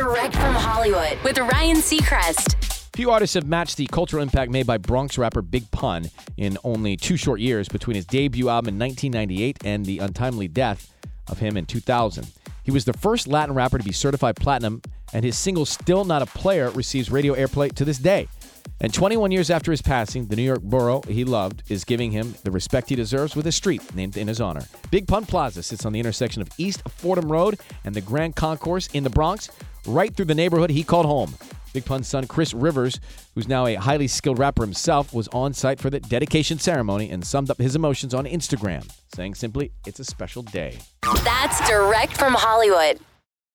Direct from Hollywood with Ryan Seacrest. Few artists have matched the cultural impact made by Bronx rapper Big Pun in only two short years between his debut album in 1998 and the untimely death of him in 2000. He was the first Latin rapper to be certified platinum, and his single Still Not a Player receives radio airplay to this day. And 21 years after his passing, the New York borough he loved is giving him the respect he deserves with a street named in his honor. Big Pun Plaza sits on the intersection of East Fordham Road and the Grand Concourse in the Bronx, right through the neighborhood he called home. Big Pun's son, Chris Rivers, who's now a highly skilled rapper himself, was on site for the dedication ceremony and summed up his emotions on Instagram, saying simply, It's a special day. That's direct from Hollywood.